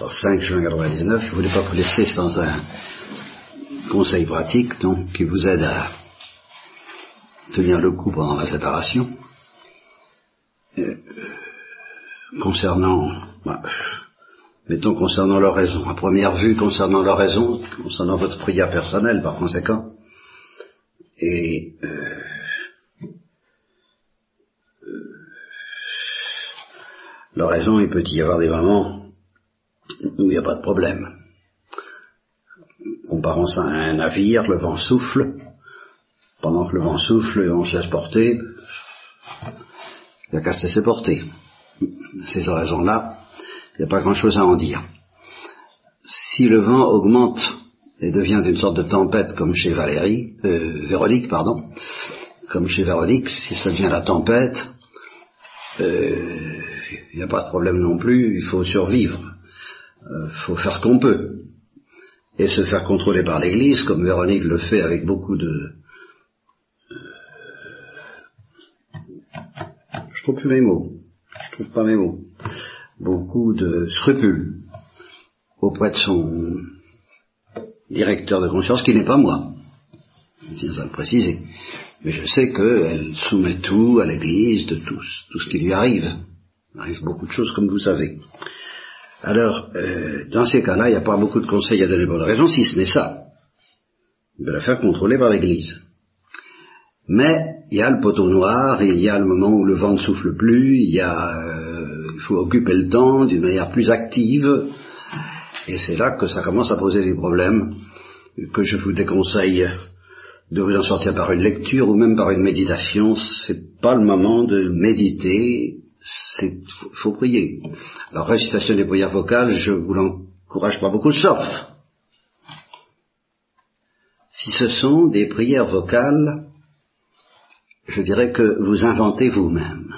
Alors 5 juin 99, je ne voulais pas vous laisser sans un conseil pratique donc qui vous aide à tenir le coup pendant la séparation. Euh, concernant, bah, mettons concernant l'oraison, à première vue concernant l'oraison, concernant votre prière personnelle par conséquent, et euh, l'oraison, il peut y avoir des moments où il n'y a pas de problème. Comparons ça à un navire, le vent souffle, pendant que le vent souffle, on se porter, il n'y a qu'à se laisser porter. Ces oraisons-là, il n'y a pas grand-chose à en dire. Si le vent augmente et devient une sorte de tempête comme chez Valérie, euh, Véronique, pardon, comme chez Véronique, si ça devient la tempête, euh, il n'y a pas de problème non plus, il faut survivre, euh, faut faire ce qu'on peut, et se faire contrôler par l'Église, comme Véronique le fait avec beaucoup de... Je trouve plus mes mots, je trouve pas mes mots, beaucoup de scrupules auprès de son directeur de conscience, qui n'est pas moi. Je tiens à le préciser. Mais je sais qu'elle soumet tout à l'Église, de tout, tout ce qui lui arrive. Il arrive beaucoup de choses, comme vous savez. Alors, euh, dans ces cas-là, il n'y a pas beaucoup de conseils à donner pour la raison, si ce n'est ça. De la faire contrôler par l'Église. Mais il y a le poteau noir, il y a le moment où le vent ne souffle plus, il y a, euh, il faut occuper le temps d'une manière plus active, et c'est là que ça commence à poser des problèmes que je vous déconseille de vous en sortir par une lecture ou même par une méditation. C'est pas le moment de méditer, c'est faut prier. Alors récitation des prières vocales, je vous l'encourage pas beaucoup, sauf si ce sont des prières vocales, je dirais que vous inventez vous-même.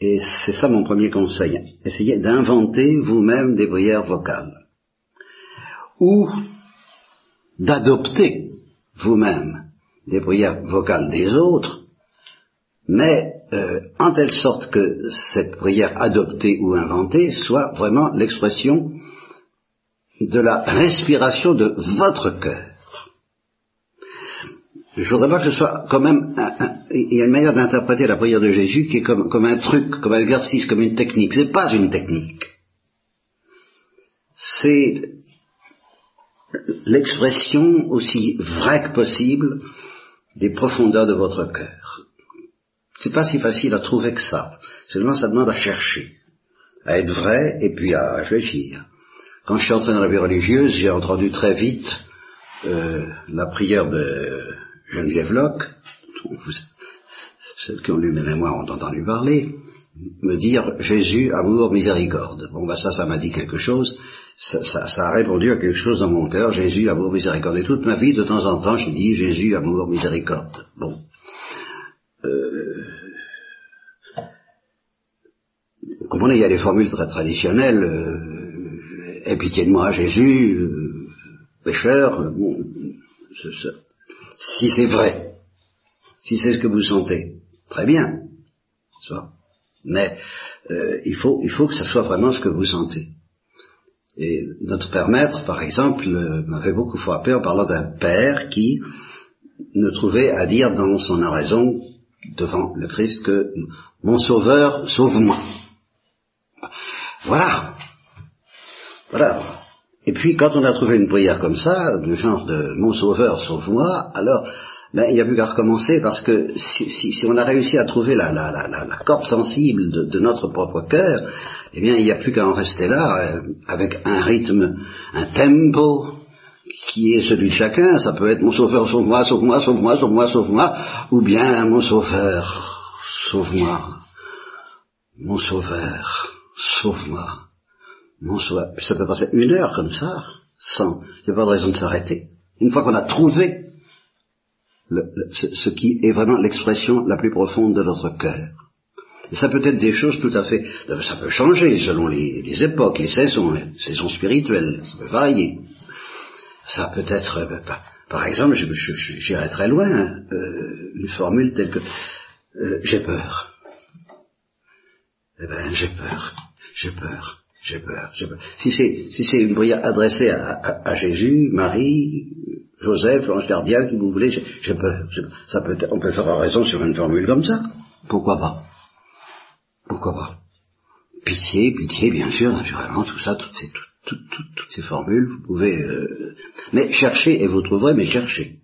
Et c'est ça mon premier conseil. Essayez d'inventer vous-même des prières vocales. Ou d'adopter vous-même des prières vocales des autres, mais euh, en telle sorte que cette prière adoptée ou inventée soit vraiment l'expression de la respiration de votre cœur. Je voudrais pas que ce soit quand même, il y a une manière d'interpréter la prière de Jésus qui est comme, comme un truc, comme un exercice, comme une technique. C'est pas une technique. C'est l'expression aussi vraie que possible des profondeurs de votre cœur. C'est pas si facile à trouver que ça. Seulement, ça demande à chercher, à être vrai et puis à réfléchir. Quand je suis entré dans la vie religieuse, j'ai entendu très vite euh, la prière de Geneviève Locke, ceux qui ont lu mes mémoires ont entendu parler, me dire Jésus, amour, miséricorde. Bon, bah ça, ça m'a dit quelque chose, ça, ça, a répondu à quelque chose dans mon cœur, Jésus, amour, miséricorde. Et toute ma vie, de temps en temps, je dis Jésus, amour, miséricorde. Bon. Vous comprenez, il y a des formules très traditionnelles, euh, aie pitié de moi, Jésus, euh, pécheur, bon, si c'est vrai, si c'est ce que vous sentez, très bien, soit. Mais euh, il, faut, il faut que ce soit vraiment ce que vous sentez. Et notre père maître, par exemple, euh, m'avait beaucoup frappé en parlant d'un père qui ne trouvait à dire dans son oraison devant le Christ que mon sauveur, sauve-moi. Voilà. Voilà. Et puis, quand on a trouvé une prière comme ça, du genre de Mon Sauveur, sauve-moi, alors, ben, il n'y a plus qu'à recommencer parce que si, on a réussi à trouver la, corde sensible de, notre propre cœur, eh bien, il n'y a plus qu'à en rester là, euh, avec un rythme, un tempo qui est celui de chacun. Ça peut être Mon Sauveur, sauve-moi, sauve-moi, sauve-moi, sauve-moi, sauve-moi, ou bien Mon Sauveur, sauve-moi, Mon Sauveur, sauve-moi. Bonsoir. Ça peut passer une heure comme ça, sans. Il n'y a pas de raison de s'arrêter. Une fois qu'on a trouvé ce, qui est vraiment l'expression la plus profonde de notre cœur. Et ça peut être des choses tout à fait. Ça peut changer selon les, époques, les saisons, les saisons spirituelles. Ça peut varier. Ça peut être. Euh, par, exemple, j'irai très loin. Euh, une formule telle que euh, j'ai peur. Eh ben, j'ai peur. J'ai peur. j'ai peur, Si c'est si c'est une prière adressée à, Jésus, Marie, Joseph, l'ange gardien, qui vous voulez, j'ai peur. Ça peut, on peut faire raison sur une formule comme ça. Pourquoi pas? Pourquoi pas? Pitié, pitié, bien sûr, naturellement, tout ça, toutes ces, toutes ces formules, vous pouvez... Euh, mais cherchez, et vous trouverez, mais cherchez.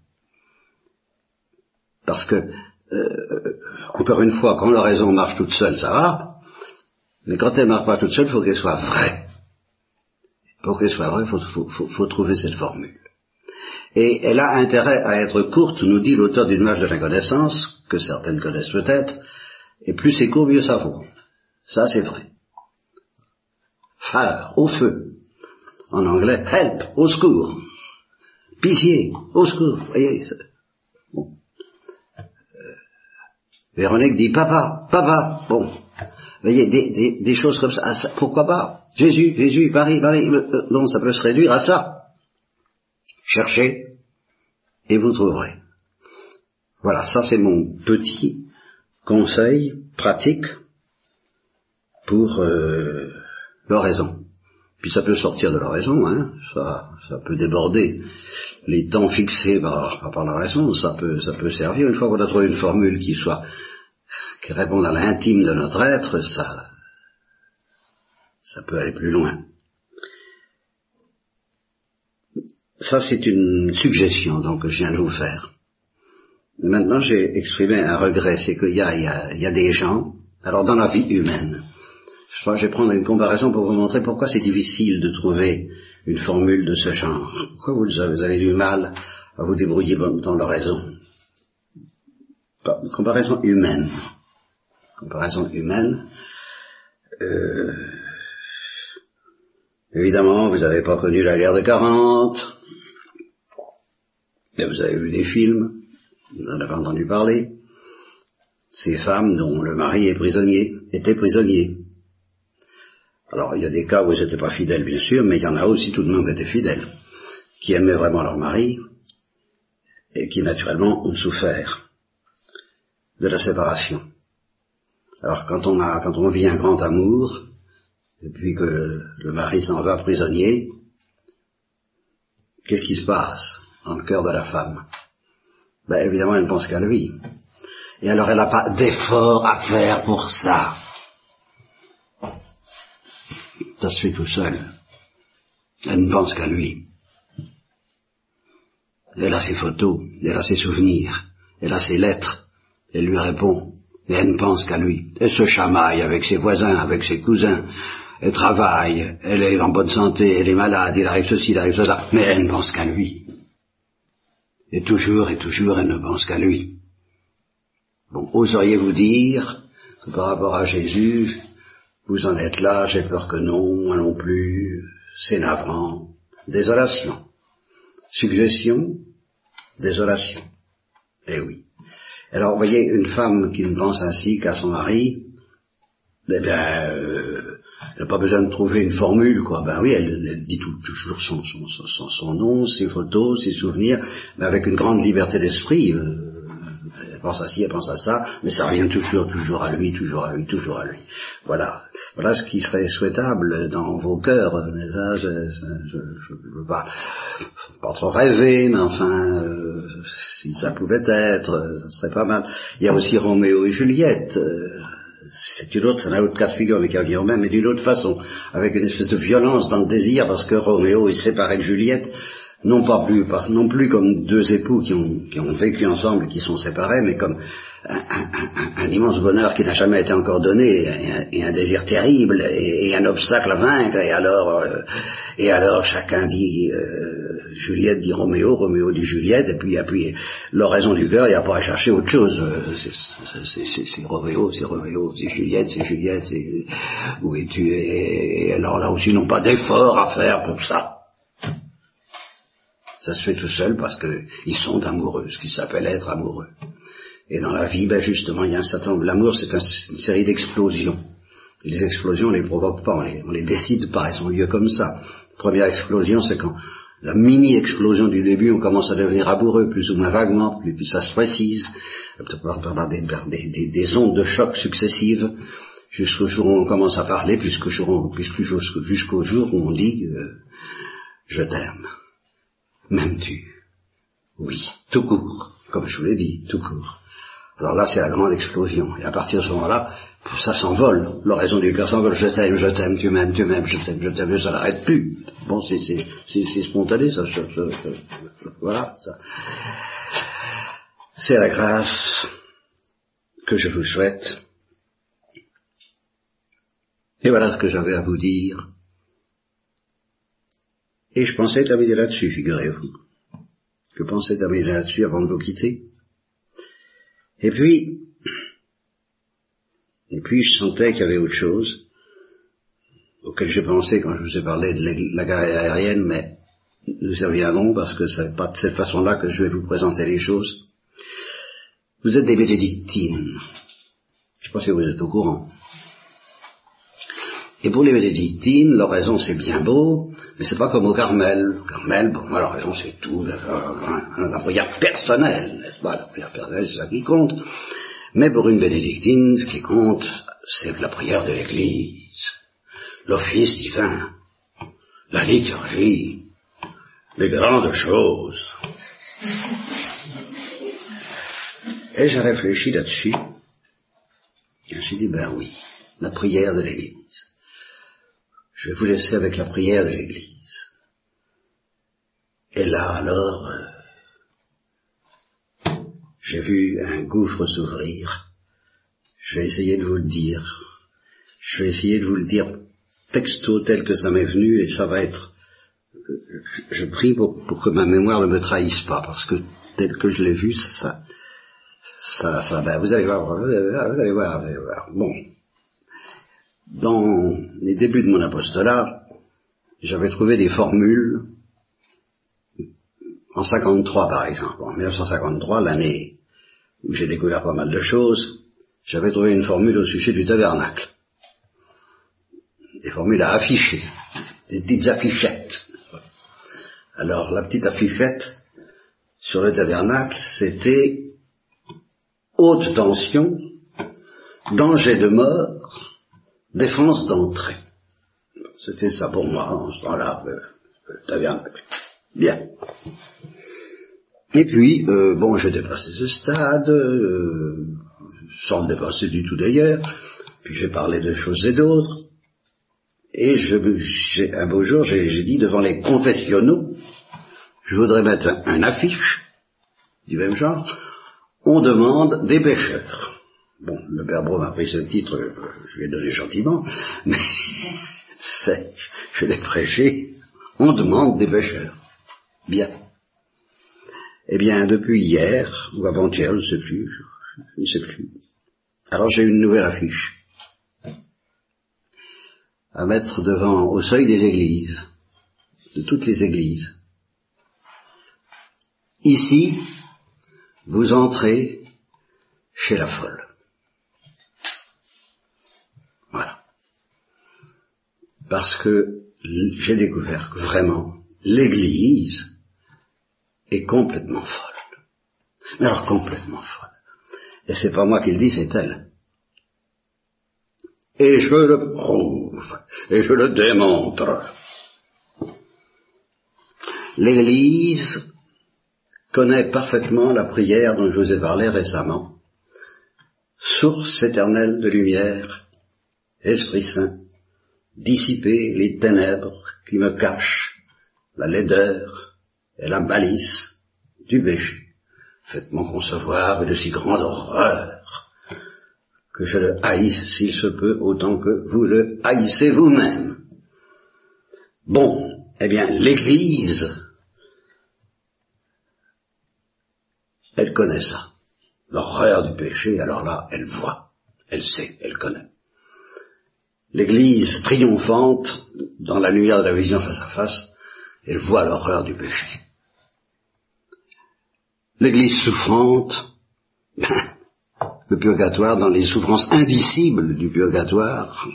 Parce que, euh, encore une fois, quand la raison marche toute seule, ça va, mais quand elle marche pas toute seule, il faut qu'elle soit vraie. Pour qu'elle soit vraie, il faut, trouver cette formule. Et elle a intérêt à être courte, nous dit l'auteur d'une marche de la connaissance, que certaines connaissent peut-être, et plus c'est court, mieux ça vaut. Ça, c'est vrai. Fire, au feu. En anglais, help, au secours. Pitié, au secours. Voyez. Euh, Véronique dit papa, papa. Bon, voyez, des, choses comme ah, ça, pourquoi pas? Jésus, Jésus, Paris, Paris, euh, non, ça peut se réduire à ça. Cherchez et vous trouverez. Voilà, ça c'est mon petit conseil pratique pour euh, l'oraison. Puis ça peut sortir de l'oraison, hein, ça, ça peut déborder les temps fixés par, par l'oraison, ça peut, ça peut servir. Une fois qu'on a trouvé une formule qui soit qui répondent à l'intime de notre être, ça, ça peut aller plus loin. Ça, c'est une suggestion donc, que je viens de vous faire. Maintenant, j'ai exprimé un regret, c'est qu'il y, y a, des gens, alors dans la vie humaine, je, je vais prendre une comparaison pour vous montrer pourquoi c'est difficile de trouver une formule de ce genre. Pourquoi vous avez, vous avez du mal à vous débrouiller dans l'oraison Comparaison humaine comparaison humaine. Euh, évidemment, vous n'avez pas connu la guerre de 40, mais vous avez vu des films, vous en avez entendu parler. Ces femmes dont le mari est prisonnier, étaient prisonniers. Alors, il y a des cas où elles n'étaient pas fidèles, bien sûr, mais il y en a aussi tout de même qui étaient fidèles, qui aimaient vraiment leur mari, et qui naturellement ont souffert de la séparation. Alors quand on a, quand on vit un grand amour, et puis que le mari s'en va prisonnier, qu'est-ce qui se passe dans le cœur de la femme? Ben évidemment, elle ne pense qu'à lui. Et alors elle n'a pas d'effort à faire pour ça. Ça se fait tout seul. Elle ne pense qu'à lui. Elle a ses photos, elle a ses souvenirs, elle a ses lettres, elle lui répond. Et elle ne pense qu'à lui. Elle se chamaille avec ses voisins, avec ses cousins. Elle travaille, elle est en bonne santé, elle est malade, il arrive ceci, il arrive cela. Mais elle ne pense qu'à lui. Et toujours et toujours, elle ne pense qu'à lui. Bon, oseriez-vous dire par rapport à Jésus, vous en êtes là, j'ai peur que non, moi non plus, c'est navrant. Désolation. Suggestion, désolation. Eh oui. Alors, vous voyez, une femme qui ne pense ainsi qu'à son mari, eh bien, euh, elle n'a pas besoin de trouver une formule, quoi. Ben oui, elle, dit toujours son, son, son, nom, ses photos, ses souvenirs, mais avec une grande liberté d'esprit. Euh, pense à ci, elle pense à ça, mais ça revient toujours, toujours à lui, toujours à lui, toujours à lui. Voilà. Voilà ce qui serait souhaitable dans vos cœurs. Ça, je ne veux pas, trop rêver, mais enfin, euh, si ça pouvait être, ça serait pas mal. Il y a aussi Roméo et Juliette. Euh, c'est une autre, c'est un autre cas de figure, mais qui revient au même, mais d'une autre façon, avec une espèce de violence dans le désir, parce que Roméo est séparé de Juliette, non pas plus, non plus comme deux époux qui ont, qui ont vécu ensemble et qui sont séparés, mais comme un, immense bonheur qui n'a jamais été encore donné, et un, désir terrible, et, un obstacle à vaincre, et alors, euh, et alors chacun dit, euh, Juliette dit Roméo, Roméo dit Juliette, et puis, puis l'oraison du cœur, il n'y a pas à chercher autre chose. C'est Roméo, c'est Roméo, c'est Juliette, c'est Juliette, c'est où es-tu? Et, et alors là aussi, n'ont pas d'effort à faire pour ça. Ça se fait tout seul parce qu'ils sont amoureux, ce qui s'appelle être amoureux. Et dans la vie, ben justement, il y a un certain L'amour, c'est une série d'explosions. Les explosions, on les provoque pas, on les, les décide pas, elles ont lieu comme ça. La première explosion, c'est quand la mini-explosion du début, on commence à devenir amoureux, plus ou moins vaguement, puis, ça se précise, par des, des, des, ondes de choc successives. jusqu'au jour où on commence à parler, jusqu'au jour, jusqu'au jour où on dit euh, je t'aime. M'aimes-tu? Oui, tout court, comme je vous l'ai dit, tout court. Alors là, c'est la grande explosion. Et à partir de ce moment-là, ça s'envole. L'oraison du cœur s'envole. Je t'aime, je t'aime, tu m'aimes, tu m'aimes, je t'aime, je t'aime, ça n'arrête plus. Bon, c'est spontané, ça. voilà, ça. C'est la grâce que je vous souhaite. Et voilà ce que j'avais à vous dire. Et je pensais terminer là-dessus, figurez-vous. Je pensais terminer là-dessus avant de vous quitter. Et puis, et puis je sentais qu'il y avait autre chose, auquel j'ai pensé quand je vous ai parlé de la guerre aérienne, mais nous y reviendrons parce que c'est pas de cette façon-là que je vais vous présenter les choses. Vous êtes des bénédictines. Je pense que vous êtes au courant. Et pour les bénédictines, leur raison c'est bien beau, mais c'est pas comme au Carmel. Carmel, bon, moi, leur raison c'est tout, la, la, prière personnelle, n'est-ce pas? La prière personnelle, c'est ça qui compte. Mais pour une bénédictine, ce qui compte, c'est la prière de l'Église, l'office divin, la liturgie, les grandes choses. Et j'ai réfléchi là-dessus, et je me suis dit, ben oui, la prière de l'Église. Je vais vous laisser avec la prière de l'Église. Et là, alors, euh, j'ai vu un gouffre s'ouvrir. Je vais essayer de vous le dire. Je vais essayer de vous le dire texto tel que ça m'est venu et ça va être... Je prie pour, que ma mémoire ne me trahisse pas parce que tel que je l'ai vu, ça... Ça, ça, ben, vous allez voir, vous allez voir, vous allez voir. Bon, dans les débuts de mon apostolat, j'avais trouvé des formules, en 53 par exemple, en 1953, l'année où j'ai découvert pas mal de choses, j'avais trouvé une formule au sujet du tabernacle. Des formules à afficher, des petites affichettes. Alors la petite affichette sur le tabernacle, c'était haute tension, danger de mort, défense d'entrée. C'était ça pour moi en ce temps-là, euh, Bien. Et puis, euh, bon, j'ai dépassé ce stade, euh, sans le dépasser du tout d'ailleurs, puis j'ai parlé de choses et d'autres, et je, un beau jour, j'ai dit devant les confessionnaux, je voudrais mettre un affiche du même genre, on demande des pêcheurs. Bon, le père m'a pris ce titre, euh, je lui ai donné gentiment, mais c'est, je l'ai prêché, on demande des pêcheurs. Bien. Eh bien, depuis hier, ou avant-hier, je ne sais plus, je ne sais plus. Alors j'ai une nouvelle affiche à mettre devant, au seuil des églises, de toutes les églises. Ici, vous entrez chez la folle. Parce que j'ai découvert que vraiment l'Église est complètement folle. Mais alors complètement folle. Et c'est pas moi qui le dis, c'est elle. Et je le prouve, et je le démontre. L'Église connaît parfaitement la prière dont je vous ai parlé récemment. Source éternelle de lumière, Esprit Saint, dissiper les ténèbres qui me cachent la laideur et la malice du péché. Faites-moi concevoir une si grande horreur que je le haïsse s'il se peut autant que vous le haïssez vous-même. Bon, eh bien, l'Église, elle connaît ça. L'horreur du péché, alors là, elle voit, elle sait, elle connaît l'Église triomphante, dans la lumière de la vision face à face, elle voit l'horreur du péché. L'Église souffrante, le purgatoire, dans les souffrances indicibles du purgatoire,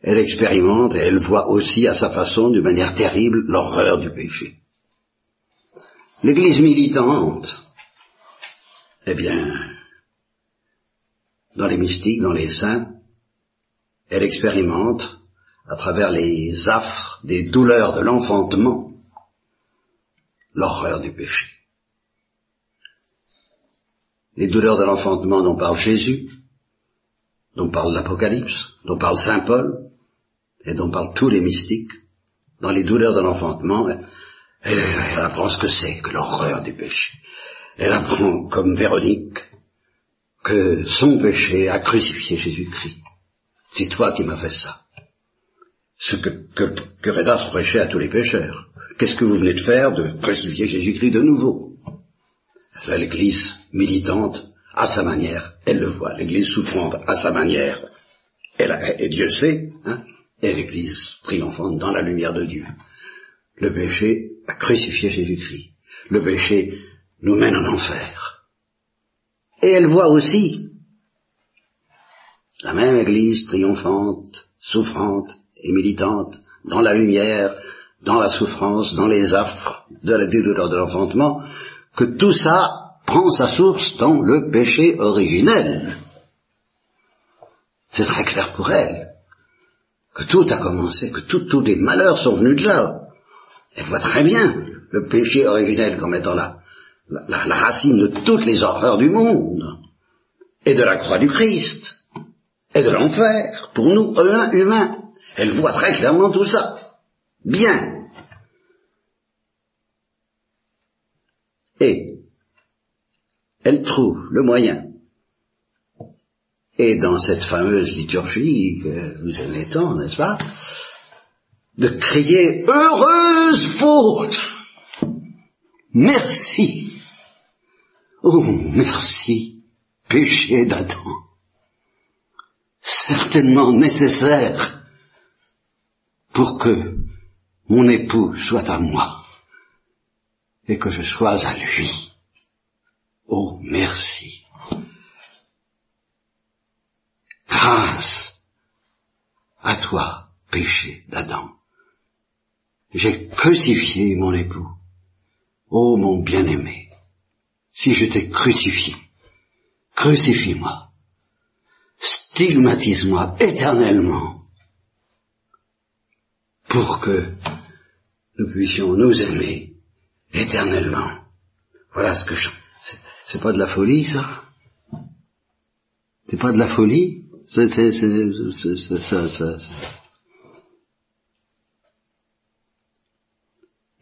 elle expérimente et elle voit aussi à sa façon, d'une manière terrible, l'horreur du péché. L'Église militante, eh bien, dans les mystiques, dans les saints, elle expérimente, à travers les affres des douleurs de l'enfantement, l'horreur du péché. Les douleurs de l'enfantement dont parle Jésus, dont parle l'Apocalypse, dont parle Saint Paul, et dont parlent tous les mystiques, dans les douleurs de l'enfantement, elle, apprend ce que c'est que l'horreur du péché. Elle apprend, comme Véronique, que son péché a crucifié Jésus-Christ. C'est toi qui m'as fait ça. Ce que, que, que Rédas prêchait à tous les pécheurs. Qu'est-ce que vous venez de faire de crucifier Jésus-Christ de nouveau? L'Église militante, à sa manière, elle le voit. L'Église souffrante, à sa manière, elle, et Dieu sait, hein, et l'Église triomphante dans la lumière de Dieu. Le péché a crucifié Jésus-Christ. Le péché nous mène en enfer. Et elle voit aussi la même Église triomphante, souffrante et militante dans la lumière, dans la souffrance, dans les affres de la douleur de l'enfantement, que tout ça prend sa source dans le péché originel. C'est très clair pour elle que tout a commencé, que tous les malheurs sont venus de là. Elle voit très bien le péché originel comme étant la, racine de toutes les horreurs du monde, et de la croix du Christ, et de l'enfer, pour nous, humains. Elle voit très clairement tout ça. Bien. Et elle trouve le moyen et dans cette fameuse liturgie que vous aimez tant, n'est-ce pas, de crier heureuse faute. Merci. Oh, merci, péché d'Adam. Certainement nécessaire pour que mon époux soit à moi et que je sois à lui. Oh, merci. grâce à toi, péché d'Adam. J'ai crucifié mon époux. Ô mon bien-aimé, si je t'ai crucifié, crucifie-moi, stigmatise-moi éternellement, pour que nous puissions nous aimer éternellement. Voilà ce que je... C'est pas de la folie, ça? C'est pas de la folie? Ça, ça,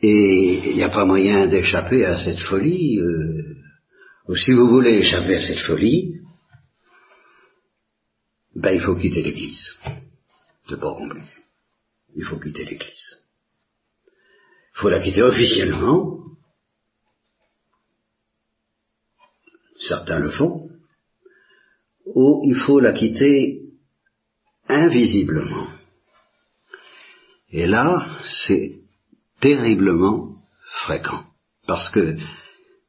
Et il n'y a pas moyen d'échapper à cette folie. Euh, ou si vous voulez échapper à cette folie, ben il faut quitter l'Église. Pas compliqué. Il faut quitter l'Église. Il faut la quitter officiellement. Certains le font où il faut la quitter invisiblement. Et là, c'est terriblement fréquent, parce que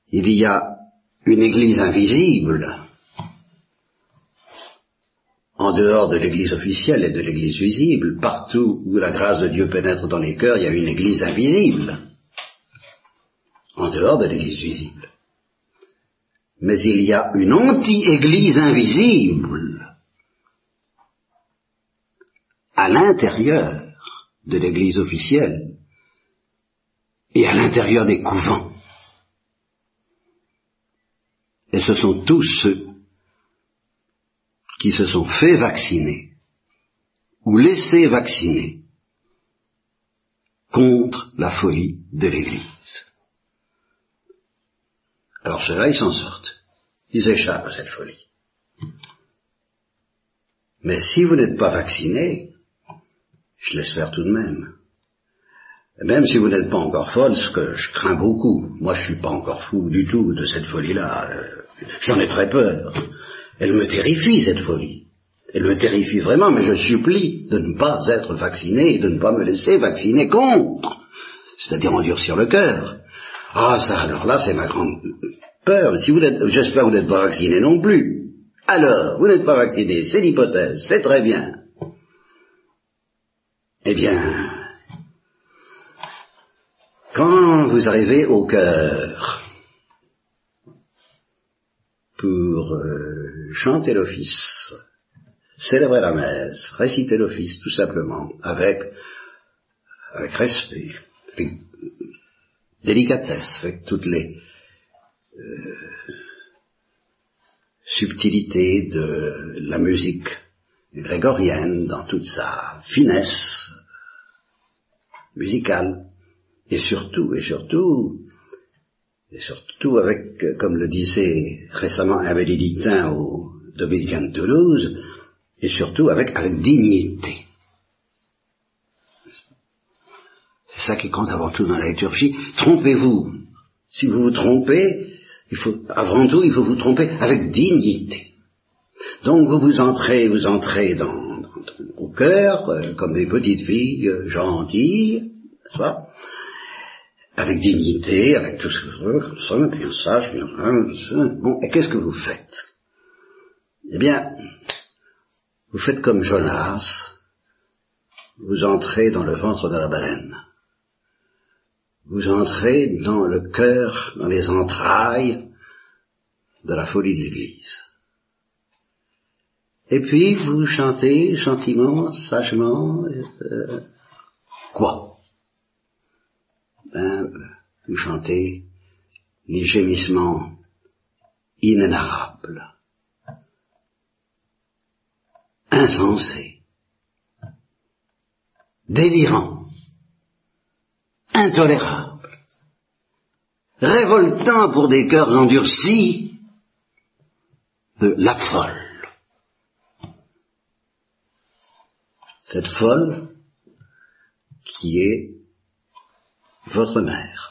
il y a une église invisible en dehors de l'église officielle et de l'église visible, partout où la grâce de Dieu pénètre dans les cœurs, il y a une église invisible en dehors de l'église visible mais il y a une anti-église invisible à l'intérieur de l'église officielle et à l'intérieur des couvents. Et ce sont tous ceux qui se sont fait vacciner ou laissés vacciner contre la folie de l'Église. Alors ceux-là, ils s'en sortent. Ils échappent à cette folie. Mais si vous n'êtes pas vacciné, je laisse faire tout de même. Même si vous n'êtes pas encore folle, ce que je crains beaucoup, moi je suis pas encore fou du tout de cette folie-là, euh, j'en ai très peur. Elle me terrifie, cette folie. Elle me terrifie vraiment, mais je supplie de ne pas être vacciné et de ne pas me laisser vacciner contre, c'est-à-dire endurcir le cœur. Ah, ça, alors là, c'est ma grande peur. Si vous n'êtes, j'espère que vous n'êtes pas vacciné non plus. Alors, vous n'êtes pas vacciné, c'est l'hypothèse, c'est très bien. Eh bien, quand vous arrivez au cœur pour euh, chanter l'office, célébrer la messe, réciter l'office tout simplement, avec, respect, avec délicatesse, avec toutes les euh, subtilités de la musique grégorienne dans toute sa finesse musicale. Et surtout, et surtout, et surtout avec, comme le disait récemment un bénédictin au Dominicain de Toulouse, et surtout avec, avec dignité. C'est ça qui compte avant tout dans la liturgie. Trompez-vous. Si vous vous trompez, il faut, avant tout, il faut vous tromper avec dignité. Donc vous vous entrez, vous entrez dans, au cœur, euh, comme des petites filles euh, gentilles, n'est-ce pas? Avec dignité, avec tout ce que vous voulez, comme ça, bien sage, bien... Bon, et qu'est-ce que vous faites? Eh bien, vous faites comme Jonas, vous entrez dans le ventre de la baleine. Vous entrez dans le cœur, dans les entrailles de la folie de l'Église. Et puis vous chantez gentiment, sagement, euh, quoi? Ben, Vous chantez les gémissements inénarrables, insensés, délirants, intolérables, révoltants pour des cœurs endurcis de la folle. cette folle qui est votre mère.